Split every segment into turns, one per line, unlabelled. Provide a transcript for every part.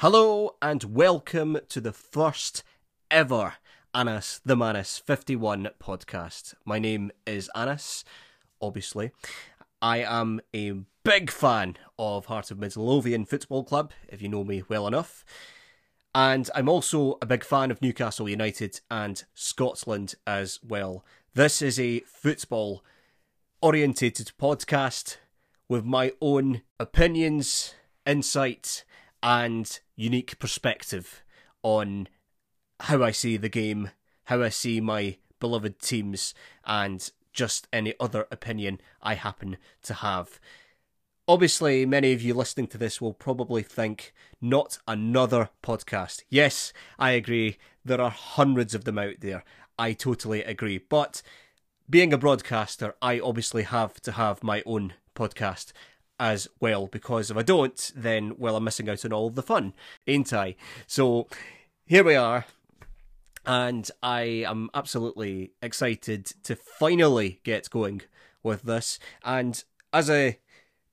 Hello and welcome to the first ever Anas the Manace 51 podcast. My name is Anas, obviously. I am a big fan of Heart of Midlothian Football Club, if you know me well enough. And I'm also a big fan of Newcastle United and Scotland as well. This is a football orientated podcast with my own opinions, insight, and unique perspective on how I see the game, how I see my beloved teams, and just any other opinion I happen to have. Obviously, many of you listening to this will probably think, not another podcast. Yes, I agree, there are hundreds of them out there. I totally agree. But being a broadcaster, I obviously have to have my own podcast as well because if I don't, then well, I'm missing out on all the fun, ain't I? So here we are, and I am absolutely excited to finally get going with this. And as a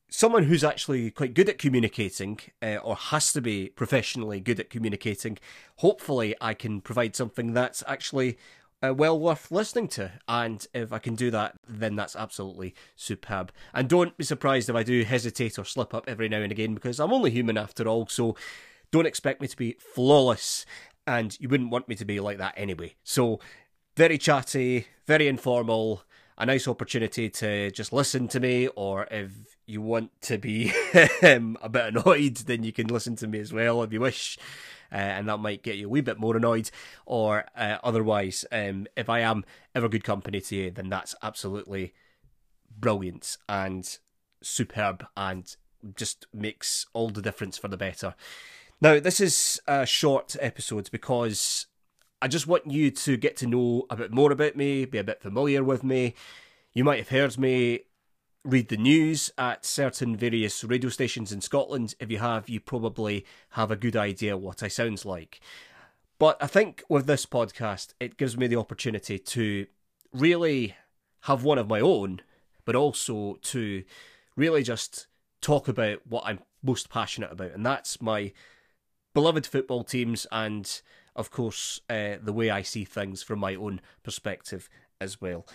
someone who's actually quite good at communicating, uh, or has to be professionally good at communicating, hopefully I can provide something that's actually uh, well worth listening to. And if I can do that, then that's absolutely superb. And don't be surprised if I do hesitate or slip up every now and again because I'm only human after all. So don't expect me to be flawless. And you wouldn't want me to be like that anyway. So very chatty, very informal, a nice opportunity to just listen to me, or if you want to be um, a bit annoyed, then you can listen to me as well if you wish and that might get you a wee bit more annoyed. Or uh, otherwise, um, if I am ever good company to you, then that's absolutely brilliant and superb and just makes all the difference for the better. Now, this is a short episode because I just want you to get to know a bit more about me, be a bit familiar with me. You might have heard me read the news at certain various radio stations in Scotland. If you have, you probably have a good idea what I sounds like. But I think with this podcast, it gives me the opportunity to really have one of my own, but also to really just talk about what I'm most passionate about, and that's my beloved football teams and, of course, uh, the way I see things from my own perspective as well.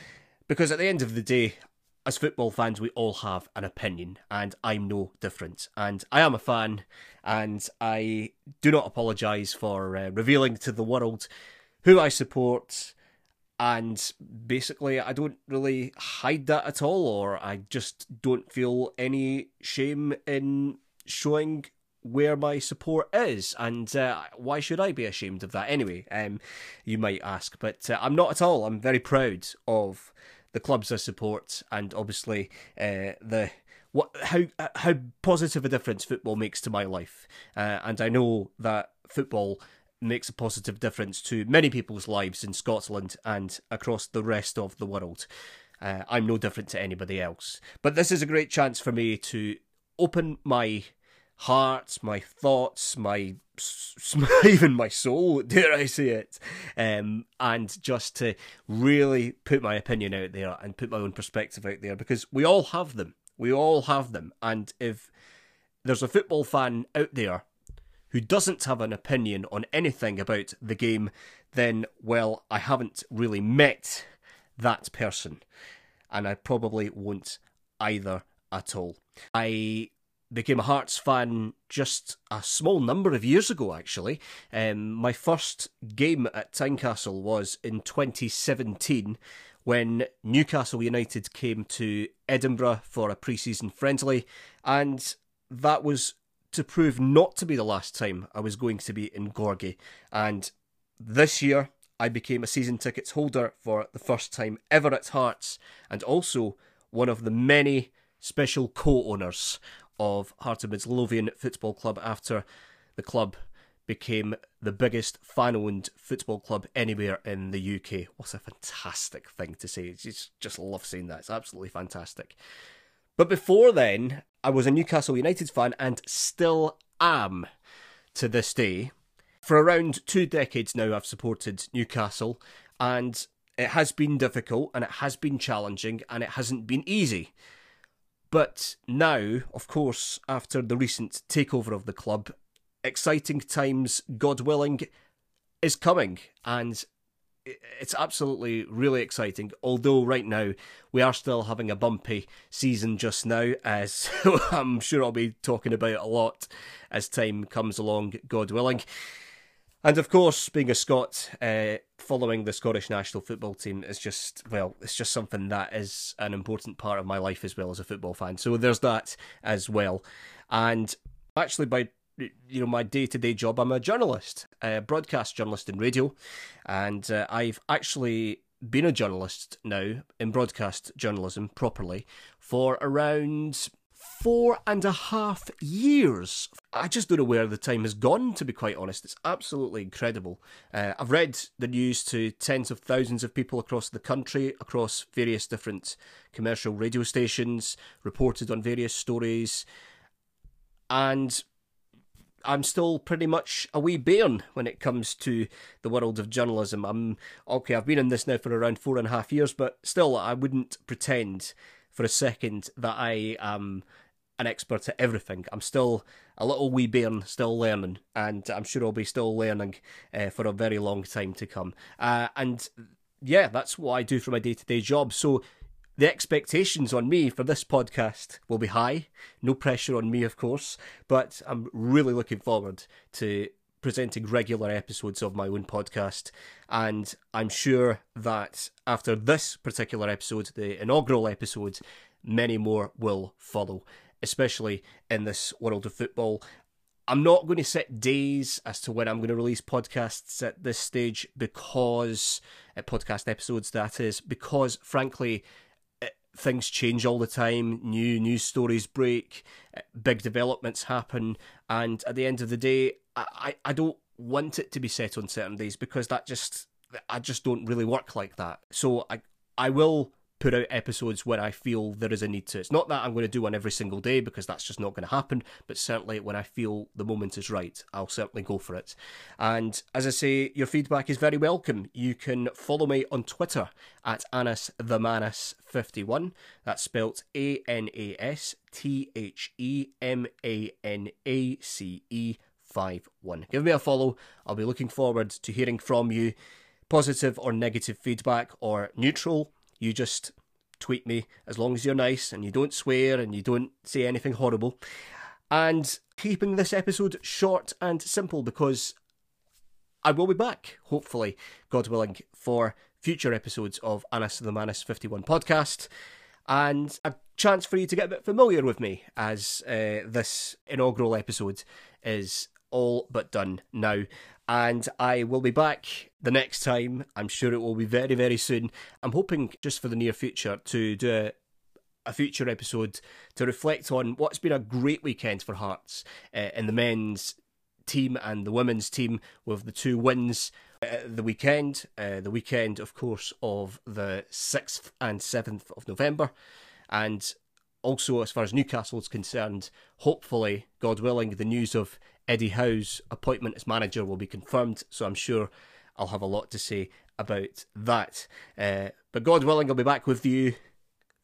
Because at the end of the day, as football fans, we all have an opinion, and I'm no different. And I am a fan, and I do not apologise for uh, revealing to the world who I support. And basically, I don't really hide that at all, or I just don't feel any shame in showing where my support is, and uh, why should I be ashamed of that anyway? Um, you might ask, but uh, I'm not at all. I'm very proud of the clubs I support, and obviously uh, the what how how positive a difference football makes to my life. Uh, and I know that football makes a positive difference to many people's lives in Scotland and across the rest of the world. Uh, I'm no different to anybody else. But this is a great chance for me to open my heart, my thoughts, my even my soul, dare I say it, um, and just to really put my opinion out there and put my own perspective out there because we all have them. We all have them. And if there's a football fan out there who doesn't have an opinion on anything about the game, then, well, I haven't really met that person. And I probably won't either at all. I became a Hearts fan just a small number of years ago, actually. Um, my first game at Tynecastle was in 2017 when Newcastle United came to Edinburgh for a pre season friendly, and that was to prove not to be the last time I was going to be in Gorgie. And this year, I became a season tickets holder for the first time ever at Hearts, and also one of the many special co owners of Heart of Midlothian Football Club after the club became the biggest fan owned football club anywhere in the UK. What a fantastic thing to say. Just, just love saying that. It's absolutely fantastic. But before then, I was a Newcastle United fan and still am to this day. For around two decades now, I've supported Newcastle, and it has been difficult and it has been challenging and it hasn't been easy. But now, of course, after the recent takeover of the club, exciting times, God willing, is coming. And it's absolutely really exciting. Although right now we are still having a bumpy season just now, as I'm sure I'll be talking about a lot as time comes along, God willing. And of course, being a Scot, uh, following the Scottish national football team is just, well, it's just something that is an important part of my life as well as a football fan. So there's that as well. And actually, by you know my day to day job. I'm a journalist, a broadcast journalist in radio, and uh, I've actually been a journalist now in broadcast journalism properly for around four and a half years. I just don't know where the time has gone, to be quite honest. It's absolutely incredible. Uh, I've read the news to tens of thousands of people across the country, across various different commercial radio stations, reported on various stories. And I'm still pretty much a wee bairn when it comes to the world of journalism. I'm okay. I've been in this now for around four and a half years, but still, I wouldn't pretend for a second that I am an expert at everything. I'm still a little wee bairn, still learning, and I'm sure I'll be still learning uh, for a very long time to come. Uh, and yeah, that's what I do for my day to day job. So the expectations on me for this podcast will be high. No pressure on me, of course, but I'm really looking forward to presenting regular episodes of my own podcast. And I'm sure that after this particular episode, the inaugural episode, many more will follow, especially in this world of football. I'm not going to set days as to when I'm going to release podcasts at this stage because, uh, podcast episodes, that is, because frankly, things change all the time. New news stories break, big developments happen, and at the end of the day, I, I don't want it to be set on certain days because that just I just don't really work like that. So I I will put out episodes when I feel there is a need to. It's not that I'm going to do one every single day because that's just not going to happen, but certainly when I feel the moment is right, I'll certainly go for it. And as I say, your feedback is very welcome. You can follow me on Twitter at Anas the Manace 51. That's spelt A N A S T H E M A N A C E 5 1. Give me a follow. I'll be looking forward to hearing from you. Positive or negative feedback or neutral you just tweet me as long as you're nice and you don't swear and you don't say anything horrible. And keeping this episode short and simple because I will be back, hopefully, God willing, for future episodes of Anas the Manace 51 podcast and a chance for you to get a bit familiar with me as uh, this inaugural episode is all but done now and I will be back the next time. I'm sure it will be very, very soon. I'm hoping just for the near future to do a, a future episode to reflect on what's been a great weekend for Hearts uh, in the men's team and the women's team with the two wins uh, the weekend. Uh, the weekend, of course, of the 6th and 7th of November. And also, as far as Newcastle is concerned, hopefully, God willing, the news of Eddie Howe's appointment as manager will be confirmed, so I'm sure I'll have a lot to say about that. Uh, but God willing, I'll be back with you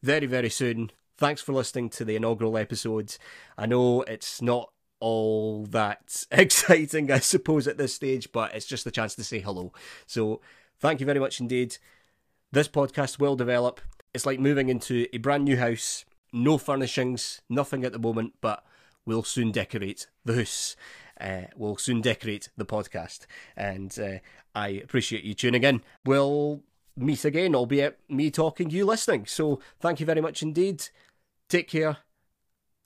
very, very soon. Thanks for listening to the inaugural episode. I know it's not all that exciting, I suppose, at this stage, but it's just a chance to say hello. So, thank you very much indeed. This podcast will develop. It's like moving into a brand new house, no furnishings, nothing at the moment, but we'll soon decorate the house. Uh, we'll soon decorate the podcast. And uh, I appreciate you tuning in. We'll meet again, albeit me talking, you listening. So thank you very much indeed. Take care